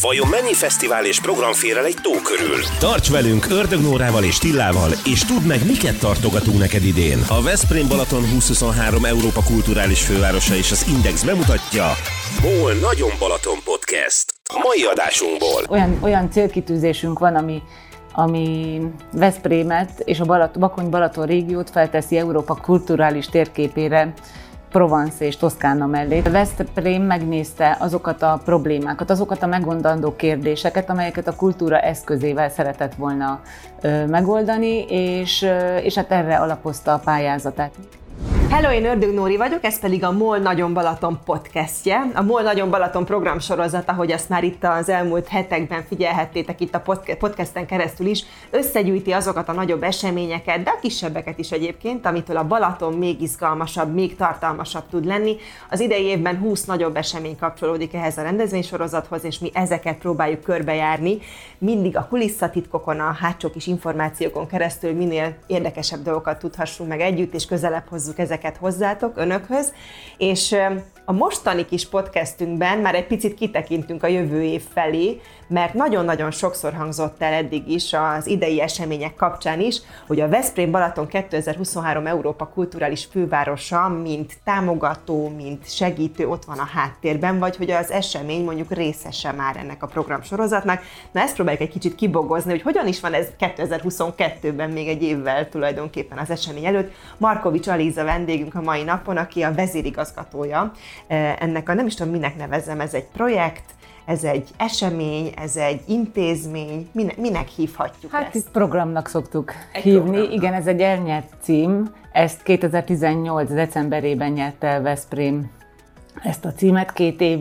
Vajon mennyi fesztivál és program fér el egy tó körül? Tarts velünk Ördög Nórával és Tillával, és tudd meg, miket tartogatunk neked idén. A Veszprém Balaton 2023 Európa kulturális fővárosa és az Index bemutatja Hol Nagyon Balaton Podcast. Mai adásunkból. Olyan, olyan célkitűzésünk van, ami ami Veszprémet és a Balat, Bakony-Balaton régiót felteszi Európa kulturális térképére Provence és Toszkána mellé. Veszprém megnézte azokat a problémákat, azokat a megoldandó kérdéseket, amelyeket a kultúra eszközével szeretett volna megoldani, és, és hát erre alapozta a pályázatát. Hello, én Ördög Nóri vagyok, ez pedig a MOL Nagyon Balaton podcastje. A MOL Nagyon Balaton programsorozat, ahogy azt már itt az elmúlt hetekben figyelhettétek itt a podcasten keresztül is, összegyűjti azokat a nagyobb eseményeket, de a kisebbeket is egyébként, amitől a Balaton még izgalmasabb, még tartalmasabb tud lenni. Az idei évben 20 nagyobb esemény kapcsolódik ehhez a rendezvénysorozathoz, és mi ezeket próbáljuk körbejárni. Mindig a kulisszatitkokon, a hátsó kis információkon keresztül minél érdekesebb dolgokat tudhassunk meg együtt, és közelebb hozzuk ezeket ezeket hozzátok, önökhöz, és a mostani kis podcastünkben már egy picit kitekintünk a jövő év felé, mert nagyon-nagyon sokszor hangzott el eddig is az idei események kapcsán is, hogy a Veszprém Balaton 2023 Európa kulturális fővárosa, mint támogató, mint segítő ott van a háttérben, vagy hogy az esemény mondjuk részese már ennek a programsorozatnak. Na ezt próbáljuk egy kicsit kibogozni, hogy hogyan is van ez 2022-ben, még egy évvel tulajdonképpen az esemény előtt. Markovics Alíza vendégünk a mai napon, aki a vezérigazgatója ennek a nem is tudom minek nevezem, ez egy projekt, ez egy esemény, ez egy intézmény, minek, minek hívhatjuk hát ezt? itt programnak szoktuk Egy hívni. programnak. Igen, ez egy elnyert cím. Ezt 2018. decemberében nyerte el Veszprém ezt a címet két év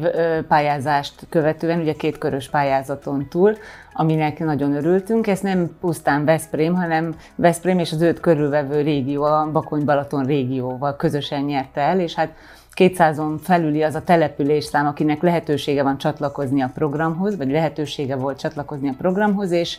pályázást követően, ugye két körös pályázaton túl, aminek nagyon örültünk. Ez nem pusztán Veszprém, hanem Veszprém és az őt körülvevő régió, a Bakony-Balaton régióval közösen nyerte el, és hát 200-on felüli az a településszám, akinek lehetősége van csatlakozni a programhoz, vagy lehetősége volt csatlakozni a programhoz, és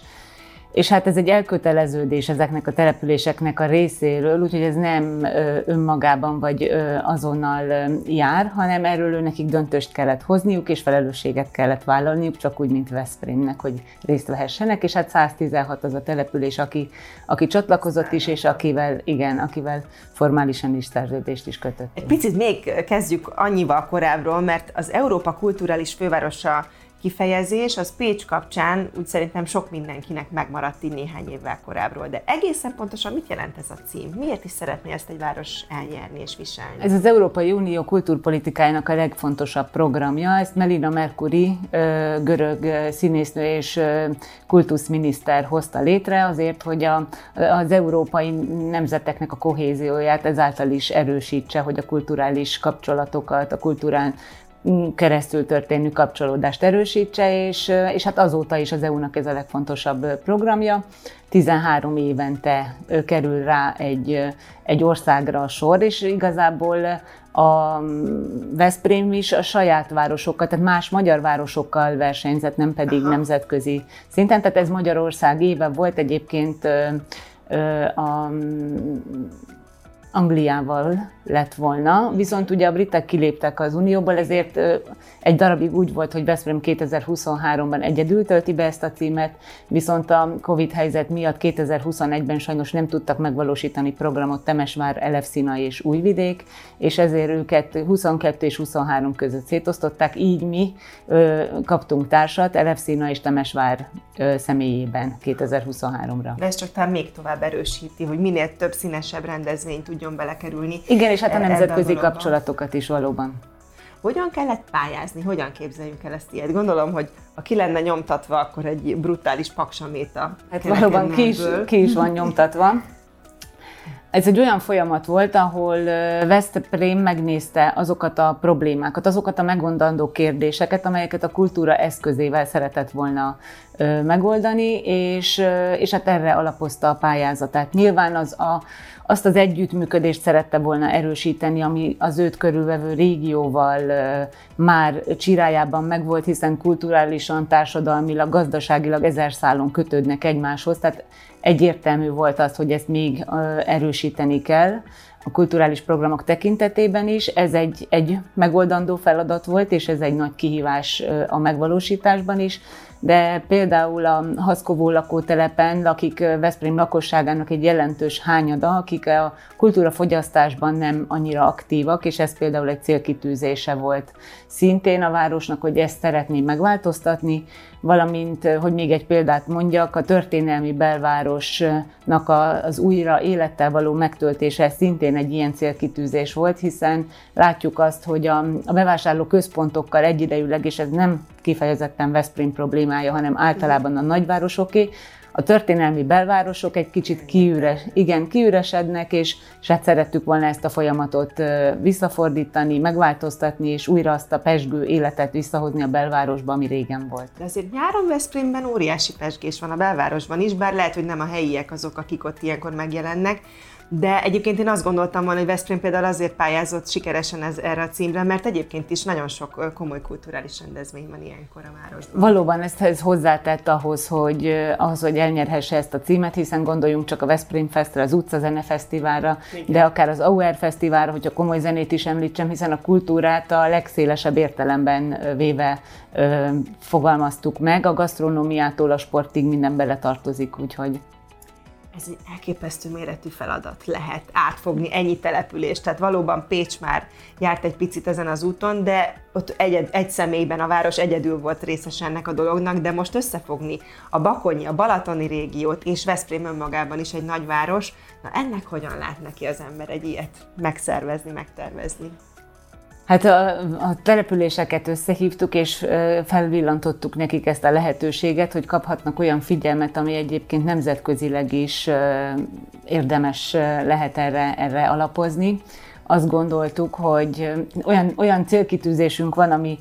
és hát ez egy elköteleződés ezeknek a településeknek a részéről, úgyhogy ez nem önmagában vagy azonnal jár, hanem erről nekik döntést kellett hozniuk, és felelősséget kellett vállalniuk, csak úgy, mint Veszprémnek, hogy részt vehessenek, és hát 116 az a település, aki, aki csatlakozott is, és akivel, igen, akivel formálisan is szerződést is kötött. Egy picit még kezdjük annyival korábbról, mert az Európa kulturális fővárosa kifejezés, az Pécs kapcsán úgy szerintem sok mindenkinek megmaradt így néhány évvel korábbról. De egészen pontosan mit jelent ez a cím? Miért is szeretné ezt egy város elnyerni és viselni? Ez az Európai Unió kultúrpolitikájának a legfontosabb programja. Ezt Melina Mercury, ö, görög színésznő és kultuszminiszter hozta létre azért, hogy a, az európai nemzeteknek a kohézióját ezáltal is erősítse, hogy a kulturális kapcsolatokat, a kultúrán keresztül történő kapcsolódást erősítse, és, és hát azóta is az EU-nak ez a legfontosabb programja. 13 évente kerül rá egy, egy országra a sor, és igazából a Veszprém is a saját városokkal, tehát más magyar városokkal versenyzett, nem pedig Aha. nemzetközi szinten. Tehát ez Magyarország éve volt egyébként a Angliával lett volna, viszont ugye a britek kiléptek az Unióból, ezért egy darabig úgy volt, hogy Veszprém 2023-ban egyedül tölti be ezt a címet, viszont a Covid helyzet miatt 2021-ben sajnos nem tudtak megvalósítani programot Temesvár, Elefszina és Újvidék, és ezért őket 22 és 23 között szétosztották, így mi kaptunk társat Elefszina és Temesvár személyében 2023-ra. De ez csak talán még tovább erősíti, hogy minél több színesebb rendezvény tudjon belekerülni. Igen, és hát a ebbe nemzetközi kapcsolatokat is valóban. Hogyan kellett pályázni? Hogyan képzeljünk el ezt ilyet? Gondolom, hogy ha ki lenne nyomtatva, akkor egy brutális paksaméta. Hát valóban ki is, ki is van nyomtatva. Ez egy olyan folyamat volt, ahol Veszprém megnézte azokat a problémákat, azokat a megoldandó kérdéseket, amelyeket a kultúra eszközével szeretett volna megoldani, és, és hát erre alapozta a pályázatát. Nyilván az a, azt az együttműködést szerette volna erősíteni, ami az őt körülvevő régióval már csirájában megvolt, hiszen kulturálisan, társadalmilag, gazdaságilag ezer szálon kötődnek egymáshoz, tehát egyértelmű volt az, hogy ezt még erősíteni kell. A kulturális programok tekintetében is. Ez egy, egy megoldandó feladat volt, és ez egy nagy kihívás a megvalósításban is de például a Haszkovó lakótelepen lakik Veszprém lakosságának egy jelentős hányada, akik a kultúrafogyasztásban nem annyira aktívak, és ez például egy célkitűzése volt szintén a városnak, hogy ezt szeretném megváltoztatni, valamint, hogy még egy példát mondjak, a történelmi belvárosnak az újra élettel való megtöltése szintén egy ilyen célkitűzés volt, hiszen látjuk azt, hogy a, a bevásárló központokkal egyidejűleg, és ez nem kifejezetten Veszprém problémája, hanem általában a nagyvárosoké, a történelmi belvárosok egy kicsit kiüres, igen, kiüresednek, és, és hát szerettük volna ezt a folyamatot visszafordítani, megváltoztatni, és újra azt a pesgő életet visszahozni a belvárosba, ami régen volt. De azért nyáron Veszprémben óriási pesgés van a belvárosban is, bár lehet, hogy nem a helyiek azok, akik ott ilyenkor megjelennek, de egyébként én azt gondoltam volna, hogy Veszprém például azért pályázott sikeresen ez, erre a címre, mert egyébként is nagyon sok komoly kulturális rendezvény van ilyenkor a városban. Valóban ezt ez hozzátett ahhoz, hogy, ahhoz, hogy elnyerhesse ezt a címet, hiszen gondoljunk csak a Veszprém Festre, az Utca Zene Fesztiválra, Igen. de akár az Auer Fesztiválra, hogyha komoly zenét is említsem, hiszen a kultúrát a legszélesebb értelemben véve ö, fogalmaztuk meg, a gasztronómiától a sportig minden beletartozik, úgyhogy ez egy elképesztő méretű feladat lehet átfogni ennyi települést. Tehát valóban Pécs már járt egy picit ezen az úton, de ott egy, egy személyben a város egyedül volt részes ennek a dolognak, de most összefogni a Bakonyi, a Balatoni régiót és Veszprém önmagában is egy nagyváros, na ennek hogyan lát neki az ember egy ilyet megszervezni, megtervezni? Hát a, a településeket összehívtuk, és felvillantottuk nekik ezt a lehetőséget, hogy kaphatnak olyan figyelmet, ami egyébként nemzetközileg is érdemes lehet erre, erre alapozni. Azt gondoltuk, hogy olyan, olyan célkitűzésünk van, ami,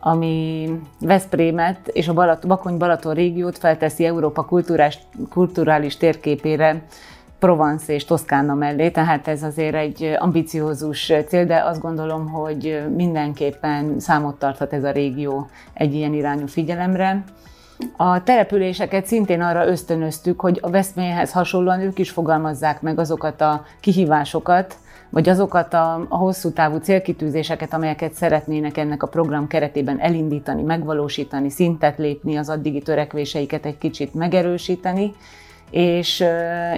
ami Veszprémet és a Balat, Bakony-Balaton régiót felteszi Európa kulturális, kulturális térképére Provence és Toszkána mellé, tehát ez azért egy ambiciózus cél, de azt gondolom, hogy mindenképpen számot tarthat ez a régió egy ilyen irányú figyelemre. A településeket szintén arra ösztönöztük, hogy a Veszprémhez hasonlóan ők is fogalmazzák meg azokat a kihívásokat, vagy azokat a, a hosszú távú célkitűzéseket, amelyeket szeretnének ennek a program keretében elindítani, megvalósítani, szintet lépni, az addigi törekvéseiket egy kicsit megerősíteni, és,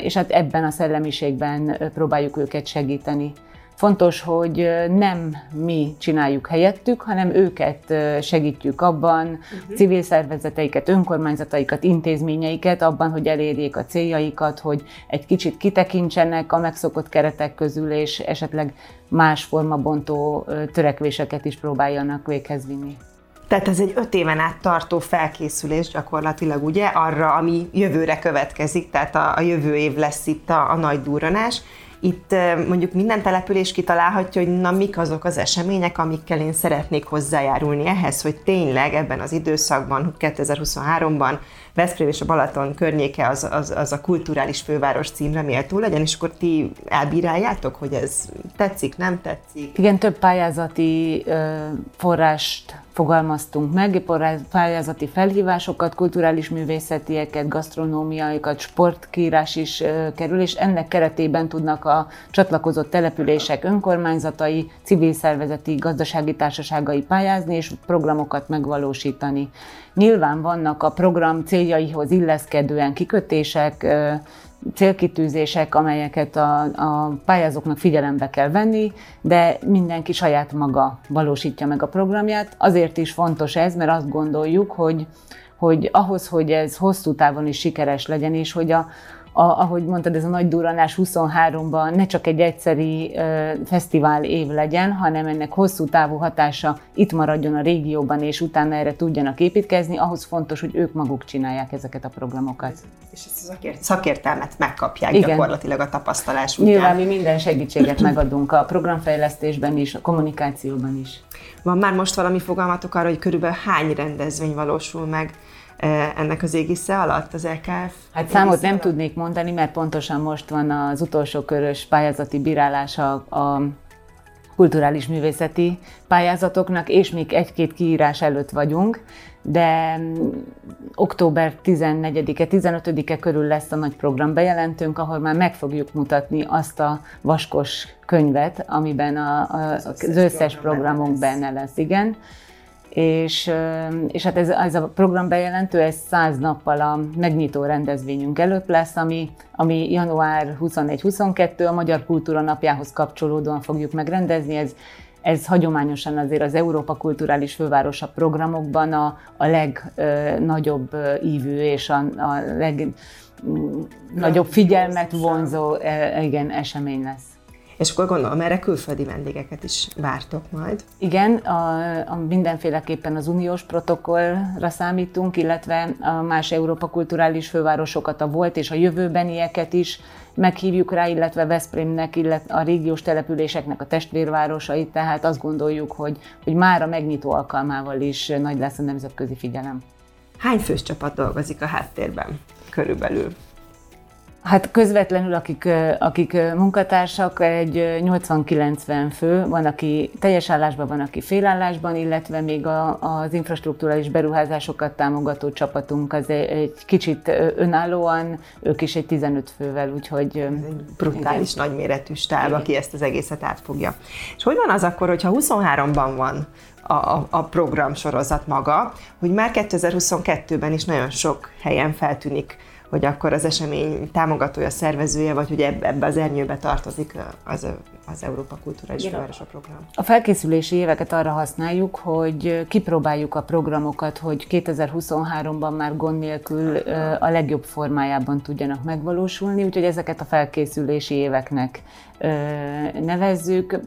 és hát ebben a szellemiségben próbáljuk őket segíteni. Fontos, hogy nem mi csináljuk helyettük, hanem őket segítjük abban, uh-huh. civil szervezeteiket, önkormányzataikat, intézményeiket abban, hogy elérjék a céljaikat, hogy egy kicsit kitekintsenek a megszokott keretek közül, és esetleg más formabontó törekvéseket is próbáljanak véghez vinni. Tehát ez egy öt éven át tartó felkészülés gyakorlatilag, ugye, arra, ami jövőre következik, tehát a, a jövő év lesz itt a, a nagy durranás. Itt mondjuk minden település kitalálhatja, hogy na mik azok az események, amikkel én szeretnék hozzájárulni ehhez, hogy tényleg ebben az időszakban, 2023-ban Veszprém és a Balaton környéke az, az, az a kulturális főváros címre méltó legyen, és akkor ti elbíráljátok, hogy ez tetszik, nem tetszik? Igen, több pályázati forrást fogalmaztunk meg, pályázati felhívásokat, kulturális művészetieket, gasztronómiaikat, sportkírás is kerül, és ennek keretében tudnak a csatlakozott települések önkormányzatai, civil szervezeti, gazdasági társaságai pályázni és programokat megvalósítani. Nyilván vannak a program céljaihoz illeszkedően kikötések, célkitűzések, amelyeket a, a pályázóknak figyelembe kell venni, de mindenki saját maga valósítja meg a programját. Azért is fontos ez, mert azt gondoljuk, hogy, hogy ahhoz, hogy ez hosszú távon is sikeres legyen, és hogy a, a, ahogy mondtad, ez a nagy duranás 23-ban ne csak egy egyszeri uh, fesztivál év legyen, hanem ennek hosszú távú hatása itt maradjon a régióban, és utána erre tudjanak építkezni, ahhoz fontos, hogy ők maguk csinálják ezeket a programokat. És ezt a szakért, szakértelmet megkapják Igen. gyakorlatilag a tapasztalás után. Nyilván mi minden segítséget megadunk a programfejlesztésben is, a kommunikációban is. Van már most valami fogalmatok arra, hogy körülbelül hány rendezvény valósul meg ennek az égisze alatt, az EKF? Hát számot nem alatt? tudnék mondani, mert pontosan most van az utolsó körös pályázati bírálása a kulturális művészeti pályázatoknak, és még egy-két kiírás előtt vagyunk, de október 14-e, 15-e körül lesz a nagy program bejelentőnk, ahol már meg fogjuk mutatni azt a vaskos könyvet, amiben a, a, az, az összes programunk benne lesz, igen. És, és hát ez, ez a program bejelentő, ez száz nappal a megnyitó rendezvényünk előtt lesz, ami, ami január 21-22 a Magyar Kultúra Napjához kapcsolódóan fogjuk megrendezni. Ez ez hagyományosan azért az Európa Kulturális Fővárosa programokban a, a legnagyobb ívű és a, a legnagyobb figyelmet vonzó igen, esemény lesz. És akkor gondolom, erre külföldi vendégeket is vártok majd. Igen, a, a mindenféleképpen az uniós protokollra számítunk, illetve a más Európa kulturális fővárosokat, a volt és a jövőbenieket is meghívjuk rá, illetve Veszprémnek, illetve a régiós településeknek a testvérvárosait, tehát azt gondoljuk, hogy, hogy már a megnyitó alkalmával is nagy lesz a nemzetközi figyelem. Hány fős csapat dolgozik a háttérben körülbelül? Hát közvetlenül, akik, akik munkatársak, egy 80-90 fő, van, aki teljes állásban, van, aki félállásban, illetve még a, az infrastruktúrális beruházásokat támogató csapatunk az egy kicsit önállóan, ők is egy 15 fővel, úgyhogy... Ez egy brutális igen. nagyméretű stáb, aki ezt az egészet átfogja. És hogy van az akkor, hogyha 23-ban van a, a, a program sorozat maga, hogy már 2022-ben is nagyon sok helyen feltűnik hogy akkor az esemény támogatója, szervezője, vagy hogy ebbe az ernyőbe tartozik az, az Európa Kulturális Fővárosa program. A felkészülési éveket arra használjuk, hogy kipróbáljuk a programokat, hogy 2023-ban már gond nélkül a legjobb formájában tudjanak megvalósulni, úgyhogy ezeket a felkészülési éveknek nevezzük.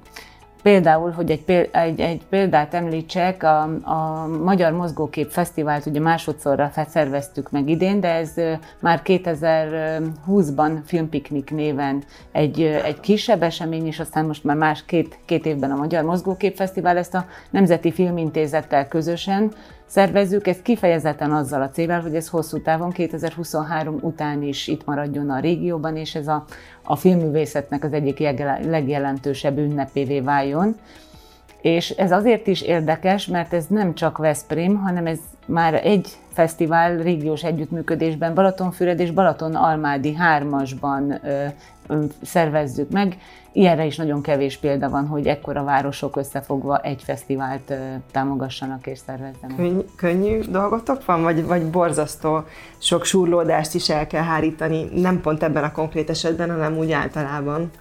Például, hogy egy, egy, egy példát említsek, a, a Magyar Mozgókép Fesztivált ugye másodszorra szerveztük meg idén, de ez már 2020-ban Filmpiknik néven egy, egy kisebb esemény, és aztán most már más két, két évben a Magyar Mozgókép Fesztivál ezt a Nemzeti Filmintézettel közösen szervezzük, ezt kifejezetten azzal a célral, hogy ez hosszú távon 2023 után is itt maradjon a régióban, és ez a, a filmművészetnek az egyik legjelentősebb ünnepévé váljon. És ez azért is érdekes, mert ez nem csak Veszprém, hanem ez már egy fesztivál régiós együttműködésben Balatonfüred és Balaton-Almádi hármasban ö, ö, szervezzük meg. Ilyenre is nagyon kevés példa van, hogy ekkora városok összefogva egy fesztivált ö, támogassanak és szervezzenek. Könny- könnyű dolgotok van, vagy, vagy borzasztó sok súrlódást is el kell hárítani, nem pont ebben a konkrét esetben, hanem úgy általában?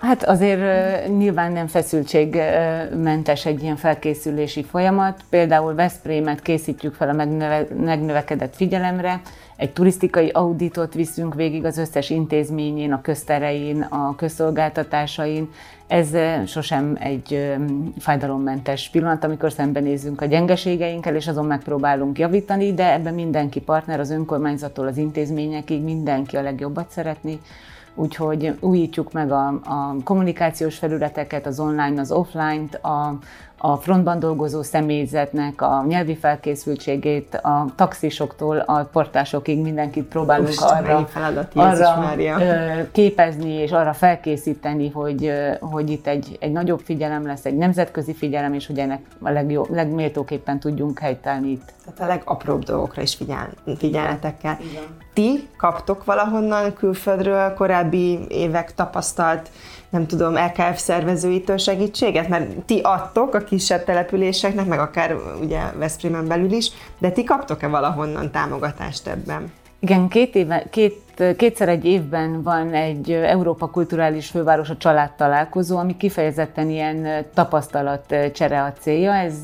Hát azért nyilván nem feszültségmentes egy ilyen felkészülési folyamat. Például Veszprémet készítjük fel a megnöve, megnövekedett figyelemre, egy turisztikai auditot viszünk végig az összes intézményén, a közterein, a közszolgáltatásain. Ez sosem egy fájdalommentes pillanat, amikor szembenézünk a gyengeségeinkkel, és azon megpróbálunk javítani, de ebben mindenki partner, az önkormányzattól az intézményekig, mindenki a legjobbat szeretni úgyhogy újítjuk meg a, a kommunikációs felületeket, az online, az offline-t, a, a frontban dolgozó személyzetnek a nyelvi felkészültségét, a taxisoktól a portásokig mindenkit próbálunk Most arra, feladat, arra képezni és arra felkészíteni, hogy, hogy itt egy, egy nagyobb figyelem lesz, egy nemzetközi figyelem, és hogy ennek a legjobb, legméltóképpen tudjunk helytállni itt. Tehát a legapróbb dolgokra is figyel, figyelnetek kell. Ti kaptok valahonnan külföldről korábbi évek tapasztalt nem tudom, LKF szervezőitől segítséget? Mert ti adtok a kisebb településeknek, meg akár ugye Veszprémen belül is, de ti kaptok-e valahonnan támogatást ebben? Igen, két éve, két, kétszer egy évben van egy Európa Kulturális Főváros a család találkozó, ami kifejezetten ilyen tapasztalatcsere a célja. Ez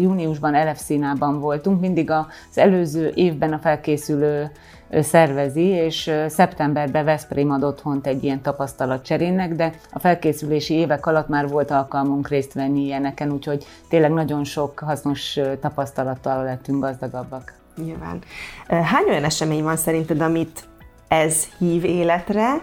júniusban Elefszínában voltunk, mindig az előző évben a felkészülő szervezi, és szeptemberben Veszprém ad otthont egy ilyen tapasztalatcserének, de a felkészülési évek alatt már volt alkalmunk részt venni ilyeneken, úgyhogy tényleg nagyon sok hasznos tapasztalattal lettünk gazdagabbak. Nyilván. Hány olyan esemény van szerinted, amit ez hív életre,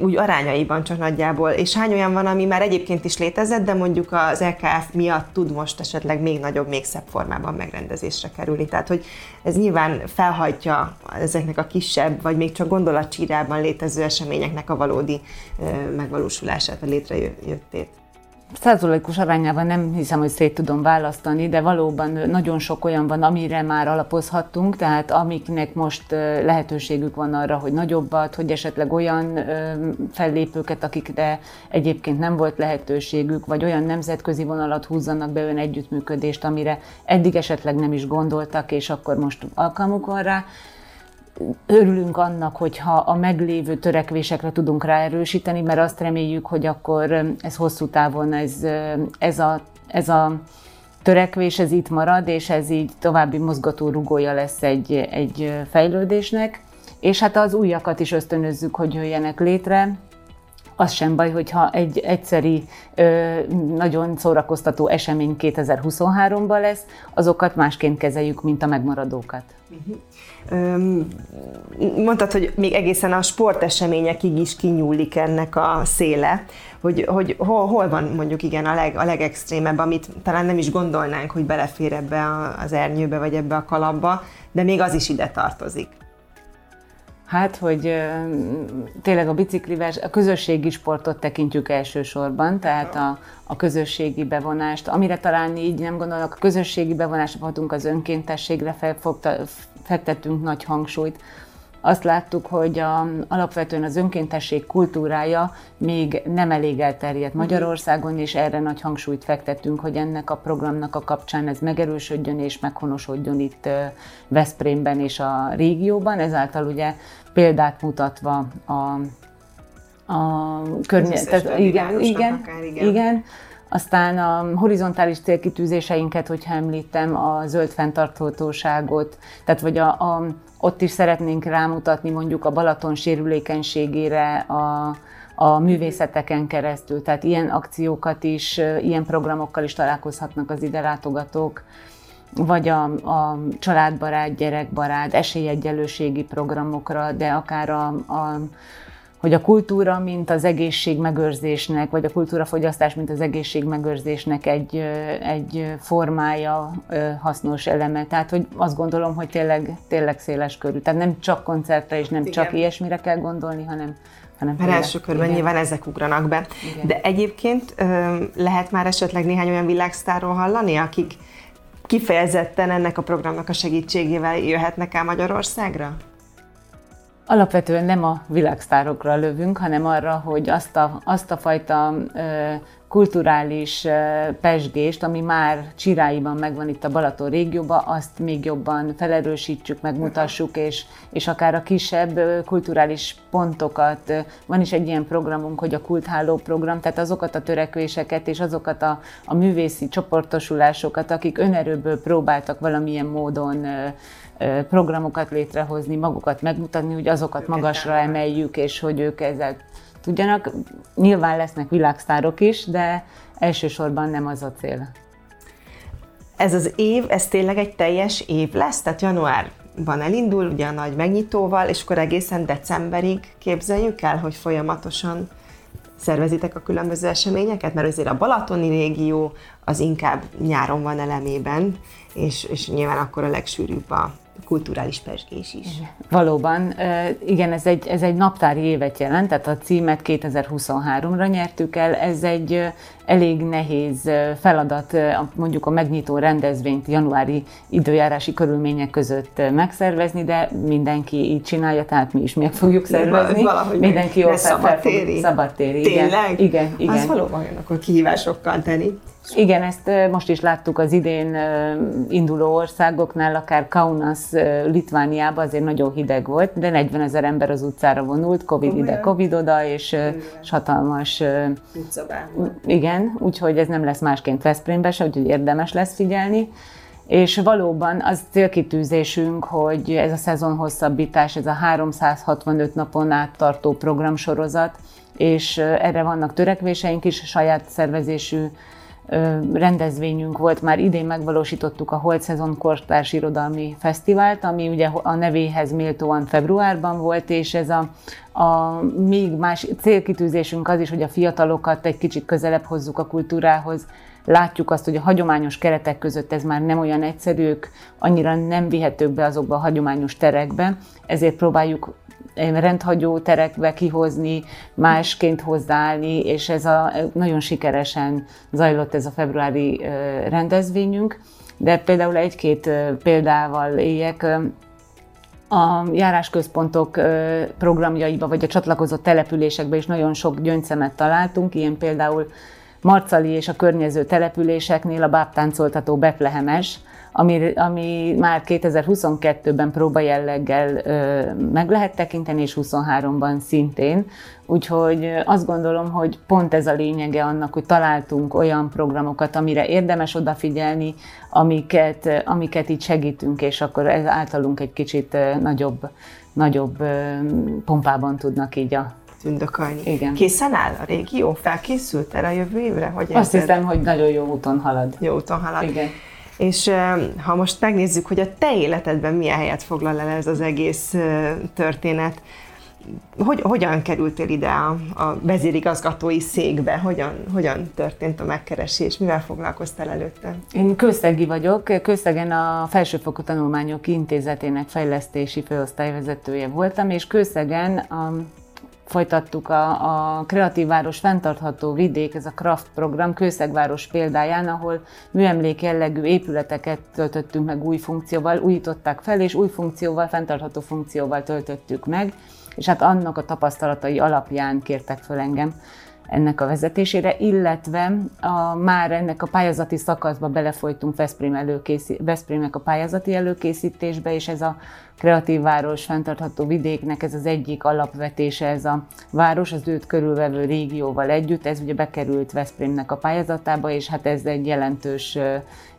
úgy arányaiban csak nagyjából, és hány olyan van, ami már egyébként is létezett, de mondjuk az LKF miatt tud most esetleg még nagyobb, még szebb formában megrendezésre kerülni. Tehát, hogy ez nyilván felhajtja ezeknek a kisebb, vagy még csak gondolatcsírában létező eseményeknek a valódi megvalósulását, a létrejöttét. Százalékos arányában nem hiszem, hogy szét tudom választani, de valóban nagyon sok olyan van, amire már alapozhattunk, tehát amiknek most lehetőségük van arra, hogy nagyobbat, hogy esetleg olyan fellépőket, akikre egyébként nem volt lehetőségük, vagy olyan nemzetközi vonalat húzzanak be olyan együttműködést, amire eddig esetleg nem is gondoltak, és akkor most alkalmuk van rá örülünk annak, hogyha a meglévő törekvésekre tudunk ráerősíteni, mert azt reméljük, hogy akkor ez hosszú távon ez, ez, a, ez a törekvés ez itt marad, és ez így további mozgatórugója lesz egy, egy fejlődésnek. És hát az újakat is ösztönözzük, hogy jöjjenek létre. Az sem baj, hogyha egy egyszeri, nagyon szórakoztató esemény 2023-ban lesz, azokat másként kezeljük, mint a megmaradókat. Uh-huh. Mondtad, hogy még egészen a sporteseményekig is kinyúlik ennek a széle, hogy, hogy hol, hol van mondjuk igen a, leg, a legextrémebb, amit talán nem is gondolnánk, hogy belefér ebbe az ernyőbe, vagy ebbe a kalapba, de még az is ide tartozik. Hát, hogy tényleg a biciklivel, a közösségi sportot tekintjük elsősorban, tehát a, a közösségi bevonást, amire talán így nem gondolok, a közösségi bevonást adunk az önkéntességre felfogta, fektettünk nagy hangsúlyt. Azt láttuk, hogy a, alapvetően az önkéntesség kultúrája még nem elég elterjedt mhm. Magyarországon, és erre nagy hangsúlyt fektettünk, hogy ennek a programnak a kapcsán ez megerősödjön és meghonosodjon itt Veszprémben és a régióban, ezáltal ugye példát mutatva a, a környezetet. Igen, igen, akár, igen. igen. Aztán a horizontális célkitűzéseinket, hogyha említem, a zöld fenntarthatóságot, tehát vagy a, a, ott is szeretnénk rámutatni mondjuk a Balaton sérülékenységére, a, a művészeteken keresztül. Tehát ilyen akciókat is, ilyen programokkal is találkozhatnak az ide látogatók vagy a, a családbarát, gyerekbarát, esélyegyelőségi programokra, de akár a, a hogy a kultúra, mint az egészségmegőrzésnek, vagy a kultúrafogyasztás, mint az egészségmegőrzésnek egy, egy formája, hasznos eleme. Tehát, hogy azt gondolom, hogy tényleg, tényleg széles körű. Tehát nem csak koncertre és nem Igen. csak ilyesmire kell gondolni, hanem hanem Mert első körben igen. nyilván ezek ugranak be. Igen. De egyébként lehet már esetleg néhány olyan világsztárról hallani, akik kifejezetten ennek a programnak a segítségével jöhetnek el Magyarországra? Alapvetően nem a világsztárokra lövünk, hanem arra, hogy azt a, azt a fajta ö, kulturális pesgést, ami már csiráiban megvan itt a Balaton régióban, azt még jobban felerősítsük, megmutassuk, és, és akár a kisebb kulturális pontokat. Van is egy ilyen programunk, hogy a kultháló program, tehát azokat a törekvéseket és azokat a, a művészi csoportosulásokat, akik önerőből próbáltak valamilyen módon programokat létrehozni, magukat megmutatni, hogy azokat magasra emeljük, és hogy ők ezzel tudjanak. Nyilván lesznek világsztárok is, de elsősorban nem az a cél. Ez az év, ez tényleg egy teljes év lesz? Tehát januárban elindul, ugye a nagy megnyitóval, és akkor egészen decemberig képzeljük el, hogy folyamatosan szervezitek a különböző eseményeket, mert azért a Balatoni régió az inkább nyáron van elemében, és, és nyilván akkor a legsűrűbb a, kulturális pesgés is. Valóban, igen, ez egy, ez egy naptári évet jelent, tehát a címet 2023-ra nyertük el. Ez egy elég nehéz feladat, mondjuk a megnyitó rendezvényt januári időjárási körülmények között megszervezni, de mindenki így csinálja, tehát mi is meg fogjuk szervezni. Valahogy mindenki jól szabadtéri. Szabadtéri, igen. Tényleg? Igen, igen. Az valóban akkor kihívásokkal teni. Igen, ezt most is láttuk az idén induló országoknál, akár Kaunas, Litvániában azért nagyon hideg volt, de 40 ezer ember az utcára vonult, Covid ide, Covid oda, és, és hatalmas... Igen, úgyhogy ez nem lesz másként Veszprémben se, úgyhogy érdemes lesz figyelni. És valóban az célkitűzésünk, hogy ez a szezon hosszabbítás, ez a 365 napon át tartó programsorozat, és erre vannak törekvéseink is, saját szervezésű rendezvényünk volt, már idén megvalósítottuk a Holt Szezon Kortárs Irodalmi Fesztivált, ami ugye a nevéhez méltóan februárban volt, és ez a, a még más célkitűzésünk az is, hogy a fiatalokat egy kicsit közelebb hozzuk a kultúrához, látjuk azt, hogy a hagyományos keretek között ez már nem olyan egyszerű, ők annyira nem vihetők be azokba a hagyományos terekbe, ezért próbáljuk rendhagyó terekbe kihozni, másként hozzáállni, és ez a, nagyon sikeresen zajlott ez a februári rendezvényünk. De például egy-két példával éljek, a járásközpontok programjaiba, vagy a csatlakozott településekbe is nagyon sok gyöngyszemet találtunk, ilyen például Marcali és a környező településeknél a bábtáncoltató Betlehemes, ami, ami már 2022-ben próbajelleggel meg lehet tekinteni, és 23-ban szintén. Úgyhogy azt gondolom, hogy pont ez a lényege annak, hogy találtunk olyan programokat, amire érdemes odafigyelni, amiket, amiket így segítünk, és akkor ez általunk egy kicsit nagyobb, nagyobb pompában tudnak így a tündökölni. Igen. Készen áll a régió? Felkészült erre a jövő évre? Hogy Azt hiszem, hogy nagyon jó úton halad. Jó úton halad. Igen. És ha most megnézzük, hogy a te életedben milyen helyet foglal el ez az egész történet, hogy, hogyan kerültél ide a, a vezérigazgatói székbe? Hogyan, hogyan történt a megkeresés? Mivel foglalkoztál előtte? Én Kőszegi vagyok. Kőszegen a Felsőfokú Tanulmányok Intézetének fejlesztési főosztályvezetője voltam, és Kőszegen a folytattuk a, a Kreatív Város fenntartható vidék, ez a Kraft program Kőszegváros példáján, ahol műemlék jellegű épületeket töltöttünk meg új funkcióval, újították fel, és új funkcióval, fenntartható funkcióval töltöttük meg, és hát annak a tapasztalatai alapján kértek föl engem ennek a vezetésére, illetve a, már ennek a pályázati szakaszba belefolytunk Veszprém előkészí, a pályázati előkészítésbe, és ez a kreatív város, fenntartható vidéknek ez az egyik alapvetése, ez a város az őt körülvevő régióval együtt, ez ugye bekerült Veszprémnek a pályázatába, és hát ez egy jelentős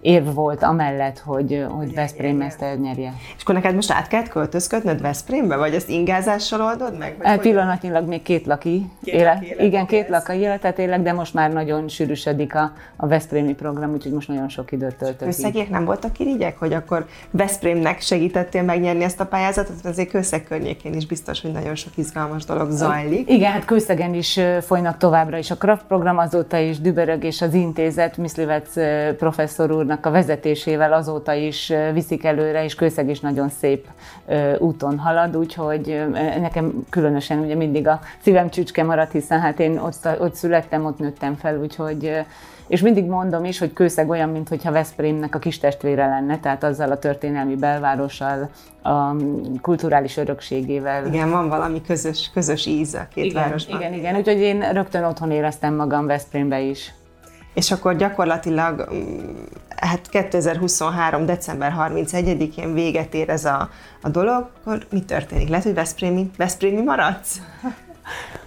érv volt amellett, hogy, hogy Veszprém ezt elnyerje. És akkor neked most át kellett költözködnöd Veszprémbe, vagy ezt ingázással oldod meg? Vagy hát pillanatnyilag még két laki két élet. Laki élet igen, két laki életet élek, de most már nagyon sűrűsödik a, a Veszprémi program, úgyhogy most nagyon sok időt töltök. Összegek nem voltak irigyek, hogy akkor Veszprémnek segítettél megnyerni ezt a pályázatot, azért Kőszeg környékén is biztos, hogy nagyon sok izgalmas dolog zajlik. Igen, hát Kőszegen is folynak továbbra is a Kraft program, azóta is Dübörög és az intézet, Miszlivec professzor úrnak a vezetésével azóta is viszik előre, és Kőszeg is nagyon szép úton halad, úgyhogy nekem különösen ugye mindig a szívem csücske maradt, hiszen hát én ott, ott születtem, ott nőttem fel, úgyhogy és mindig mondom is, hogy Kőszeg olyan, mintha Veszprémnek a kis testvére lenne, tehát azzal a történelmi belvárossal, a kulturális örökségével. Igen, van valami közös, közös íz a két igen, városban. Igen, igen, úgyhogy én rögtön otthon éreztem magam Veszprémbe is. És akkor gyakorlatilag mm, hát 2023. december 31-én véget ér ez a, a dolog, akkor mi történik? Lehet, hogy Veszprémi, Veszprémi maradsz?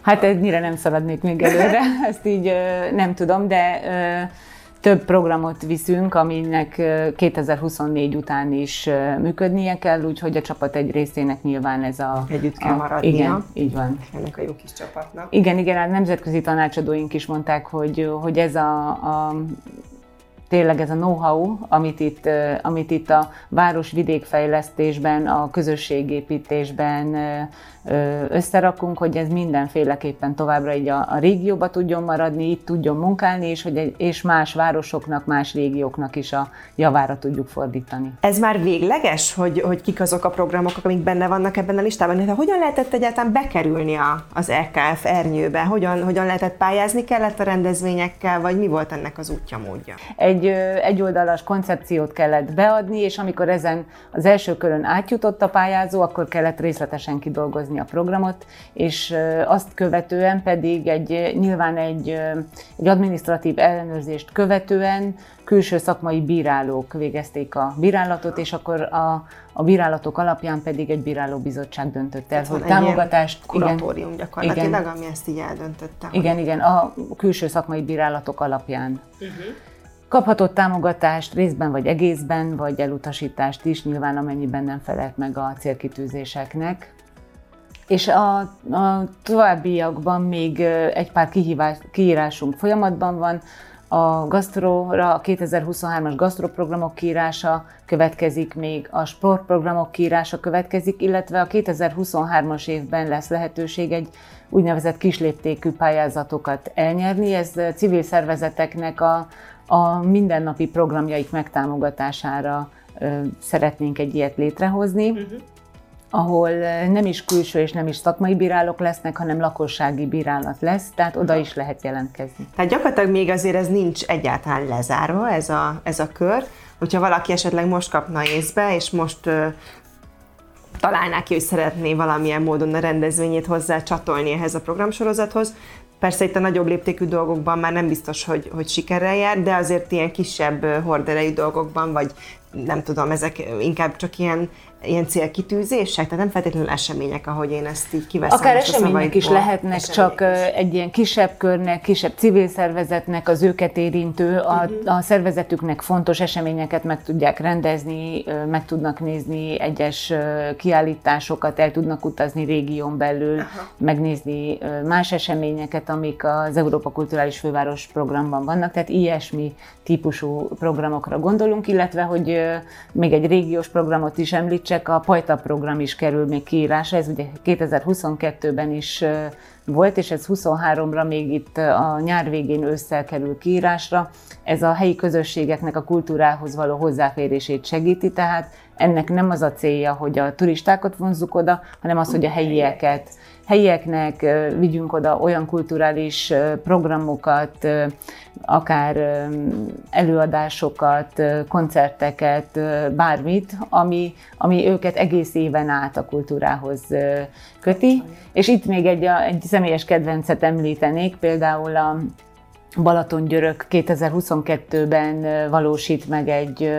Hát ennyire nem szaladnék még előre, ezt így nem tudom, de több programot viszünk, aminek 2024 után is működnie kell, úgyhogy a csapat egy részének nyilván ez a... Együtt kell maradnia. Igen, így van. Ennek a jó kis csapatnak. Igen, igen, a nemzetközi tanácsadóink is mondták, hogy, hogy ez a, a tényleg ez a know-how, amit itt, amit itt a városvidékfejlesztésben, a közösségépítésben összerakunk, hogy ez mindenféleképpen továbbra így a, a régióba tudjon maradni, itt tudjon munkálni, és, hogy, és más városoknak, más régióknak is a javára tudjuk fordítani. Ez már végleges, hogy, hogy kik azok a programok, amik benne vannak ebben a listában? De hogyan lehetett egyáltalán bekerülni a, az EKF ernyőbe? Hogyan, hogyan lehetett pályázni? Kellett a rendezvényekkel, vagy mi volt ennek az útja módja? Egy egyoldalas koncepciót kellett beadni, és amikor ezen az első körön átjutott a pályázó, akkor kellett részletesen kidolgozni a programot, és azt követően pedig egy, nyilván egy, egy administratív ellenőrzést követően külső szakmai bírálók végezték a bírálatot, és akkor a, a bírálatok alapján pedig egy bírálóbizottság döntött el, hogy támogatást... Kuratórium igen, gyakorlatilag, igen, ami ezt így eldöntötte. Igen, igen, a külső szakmai bírálatok alapján. Uh-huh. Kaphatott támogatást részben vagy egészben, vagy elutasítást is, nyilván amennyiben nem felelt meg a célkitűzéseknek. És a, a továbbiakban még egy pár kihívás, kiírásunk folyamatban van. A gasztróra, a 2023-as gasztroprogramok kiírása következik még, a sportprogramok kiírása következik, illetve a 2023-as évben lesz lehetőség egy úgynevezett kisléptékű pályázatokat elnyerni. Ez civil szervezeteknek a, a mindennapi programjaik megtámogatására ö, szeretnénk egy ilyet létrehozni. Uh-huh ahol nem is külső és nem is szakmai bírálók lesznek, hanem lakossági bírálat lesz, tehát oda is lehet jelentkezni. Tehát gyakorlatilag még azért ez nincs egyáltalán lezárva, ez a, ez a kör. Hogyha valaki esetleg most kapna észbe, és most ö, találná ki, hogy szeretné valamilyen módon a rendezvényét hozzá csatolni ehhez a programsorozathoz, Persze itt a nagyobb léptékű dolgokban már nem biztos, hogy, hogy sikerrel jár, de azért ilyen kisebb horderejű dolgokban, vagy nem tudom, ezek inkább csak ilyen ilyen célkitűzések, tehát nem feltétlenül események, ahogy én ezt így kiveszem. Akár események is lehetnek, események csak is. egy ilyen kisebb körnek, kisebb civil szervezetnek, az őket érintő, a, uh-huh. a szervezetüknek fontos eseményeket meg tudják rendezni, meg tudnak nézni egyes kiállításokat, el tudnak utazni régión belül, uh-huh. megnézni más eseményeket, amik az Európa Kulturális Főváros programban vannak, tehát ilyesmi típusú programokra gondolunk, illetve hogy még egy régiós programot is említsek, csak a Pajta program is kerül még kiírásra, ez ugye 2022-ben is volt, és ez 23-ra még itt a nyár végén ősszel kerül kiírásra. Ez a helyi közösségeknek a kultúrához való hozzáférését segíti, tehát ennek nem az a célja, hogy a turistákat vonzzuk oda, hanem az, hogy a helyieket helyieknek vigyünk oda olyan kulturális programokat, akár előadásokat, koncerteket, bármit, ami, ami őket egész éven át a kultúrához köti. És itt még egy, egy személyes kedvencet említenék, például a Balatongyörök 2022-ben valósít meg egy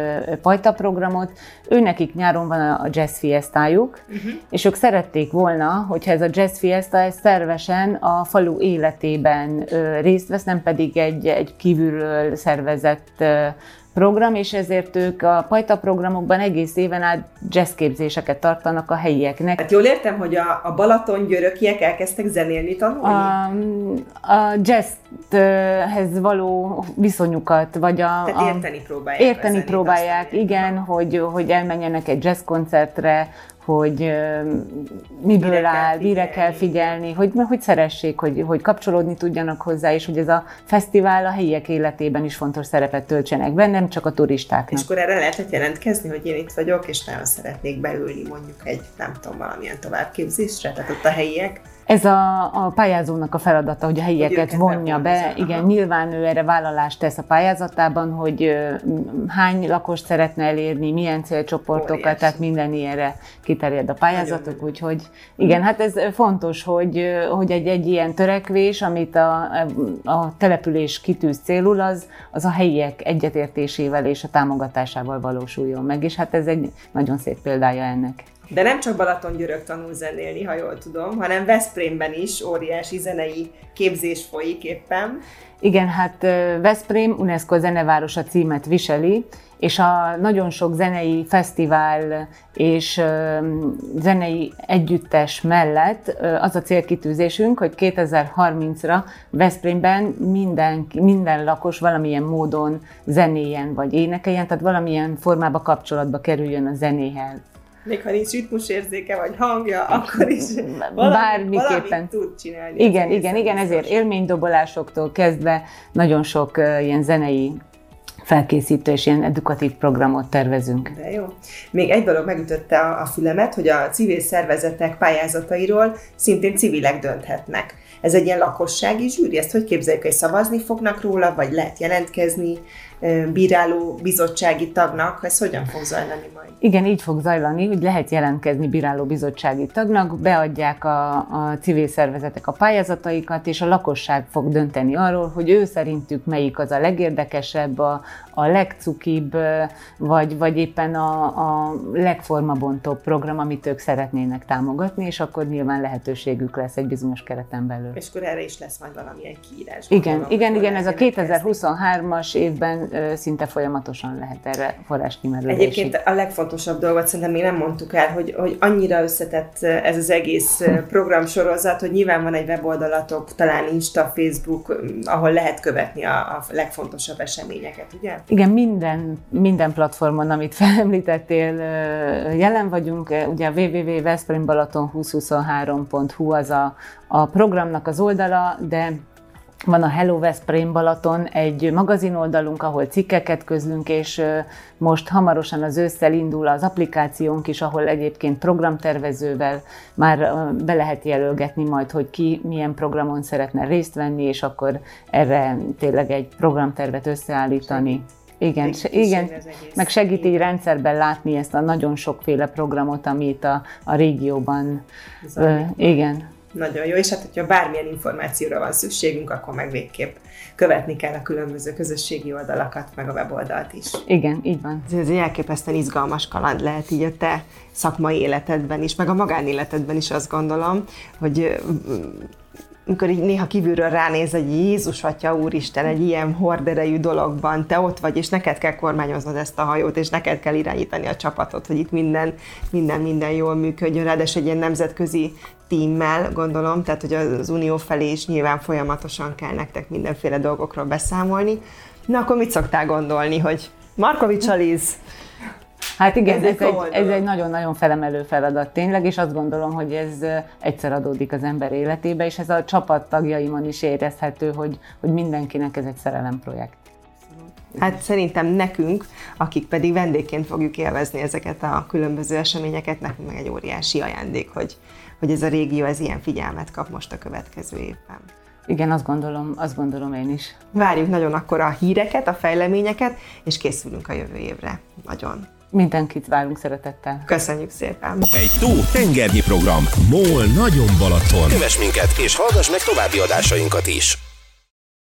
pajta programot. Ő nekik nyáron van a jazz fiestájuk, uh-huh. és ők szerették volna, hogyha ez a jazz fiesta ez szervesen a falu életében részt vesz, nem pedig egy, egy kívülről szervezett program, és ezért ők a pajta programokban egész éven át jazzképzéseket tartanak a helyieknek. Hát jól értem, hogy a, a Balaton györökiek elkezdtek zenélni, tanulni? A, a jazzhez való viszonyukat, vagy a... Tehát érteni próbálják. Érteni próbálják, igen, hogy, hogy elmenjenek egy jazzkoncertre, hogy miből mire áll, mire kell figyelni, hogy, hogy szeressék, hogy, hogy kapcsolódni tudjanak hozzá, és hogy ez a fesztivál a helyiek életében is fontos szerepet töltsenek be, nem csak a turistáknak. És akkor erre lehetett jelentkezni, hogy én itt vagyok, és nagyon szeretnék beülni mondjuk egy, nem tudom, valamilyen továbbképzésre, tehát ott a helyiek ez a, a pályázónak a feladata, hogy a helyieket hogy vonja be. Igen, aha. nyilván ő erre vállalást tesz a pályázatában, hogy hány lakost szeretne elérni, milyen célcsoportokat, Óriási. tehát minden ilyenre kiterjed a pályázatok, úgyhogy igen, hát ez fontos, hogy, hogy egy, egy ilyen törekvés, amit a, a település kitűz célul, az, az a helyiek egyetértésével és a támogatásával valósuljon meg, és hát ez egy nagyon szép példája ennek. De nem csak Balatongyörök tanul zenélni, ha jól tudom, hanem Veszprémben is óriási zenei képzés folyik éppen. Igen, hát Veszprém UNESCO zenevárosa címet viseli, és a nagyon sok zenei fesztivál és zenei együttes mellett az a célkitűzésünk, hogy 2030-ra Veszprémben minden, minden lakos valamilyen módon zenéjen vagy énekeljen, tehát valamilyen formába kapcsolatba kerüljön a zenéhez még ha nincs ritmusérzéke vagy hangja, akkor is valami, bármiképpen tud csinálni. Igen, igen, igen, ezért élménydobolásoktól kezdve nagyon sok uh, ilyen zenei felkészítő és ilyen edukatív programot tervezünk. De jó. Még egy dolog megütötte a fülemet, hogy a civil szervezetek pályázatairól szintén civilek dönthetnek. Ez egy ilyen lakossági zsűri, ezt hogy képzeljük, hogy szavazni fognak róla, vagy lehet jelentkezni bíráló bizottsági tagnak, ez hogyan fog zajlani majd? Igen, így fog zajlani, hogy lehet jelentkezni bíráló bizottsági tagnak, beadják a, a civil szervezetek a pályázataikat, és a lakosság fog dönteni arról, hogy ő szerintük melyik az a legérdekesebb, a, a legcukibb, vagy, vagy éppen a, a legformabontóbb program, amit ők szeretnének támogatni, és akkor nyilván lehetőségük lesz egy bizonyos kereten belül. És akkor erre is lesz majd valamilyen kiírás. Igen, gondolom, igen, igen, ez a 2023-as évben szinte folyamatosan lehet erre forrás kimerülésig. Egyébként a legfontosabb dolgot szerintem még nem mondtuk el, hogy, hogy annyira összetett ez az egész programsorozat, hogy nyilván van egy weboldalatok, talán Insta, Facebook, ahol lehet követni a, a legfontosabb eseményeket, ugye? Igen, minden, minden platformon, amit felemlítettél, jelen vagyunk. Ugye a www.veszprémbalaton2023.hu az a, a programnak az oldala, de van a Hello Veszprém Balaton, egy magazin oldalunk, ahol cikkeket közlünk, és most hamarosan az ősszel indul az applikációnk is, ahol egyébként programtervezővel már be lehet jelölgetni majd, hogy ki milyen programon szeretne részt venni, és akkor erre tényleg egy programtervet összeállítani. Igen, se, igen meg segít így rendszerben látni ezt a nagyon sokféle programot, amit a, a régióban, ö, igen, nagyon jó, és hát hogyha bármilyen információra van szükségünk, akkor meg végképp követni kell a különböző közösségi oldalakat, meg a weboldalt is. Igen, így van. Ez egy elképesztően izgalmas kaland lehet így a te szakmai életedben is, meg a magánéletedben is azt gondolom, hogy amikor így néha kívülről ránéz egy Jézus Atya Úristen egy ilyen horderejű dologban, te ott vagy, és neked kell kormányoznod ezt a hajót, és neked kell irányítani a csapatot, hogy itt minden, minden, minden jól működjön, ráadásul egy ilyen nemzetközi tímmel, gondolom, tehát hogy az Unió felé is nyilván folyamatosan kell nektek mindenféle dolgokról beszámolni. Na akkor mit szoktál gondolni, hogy Markovics Aliz, Hát igen, ez, ez, egy, ez egy nagyon-nagyon felemelő feladat tényleg, és azt gondolom, hogy ez egyszer adódik az ember életébe, és ez a csapat tagjaimon is érezhető, hogy, hogy mindenkinek ez egy szerelemprojekt. Hát szerintem nekünk, akik pedig vendégként fogjuk élvezni ezeket a különböző eseményeket, nekünk meg egy óriási ajándék, hogy, hogy ez a régió ez ilyen figyelmet kap most a következő évben. Igen, azt gondolom, azt gondolom én is. Várjuk nagyon akkor a híreket, a fejleményeket, és készülünk a jövő évre. Nagyon. Mindenkit várunk szeretettel. Köszönjük szépen! Egy tó tengernyi program. MOL nagyon Balaton. Kövess minket, és hallgass meg további adásainkat is.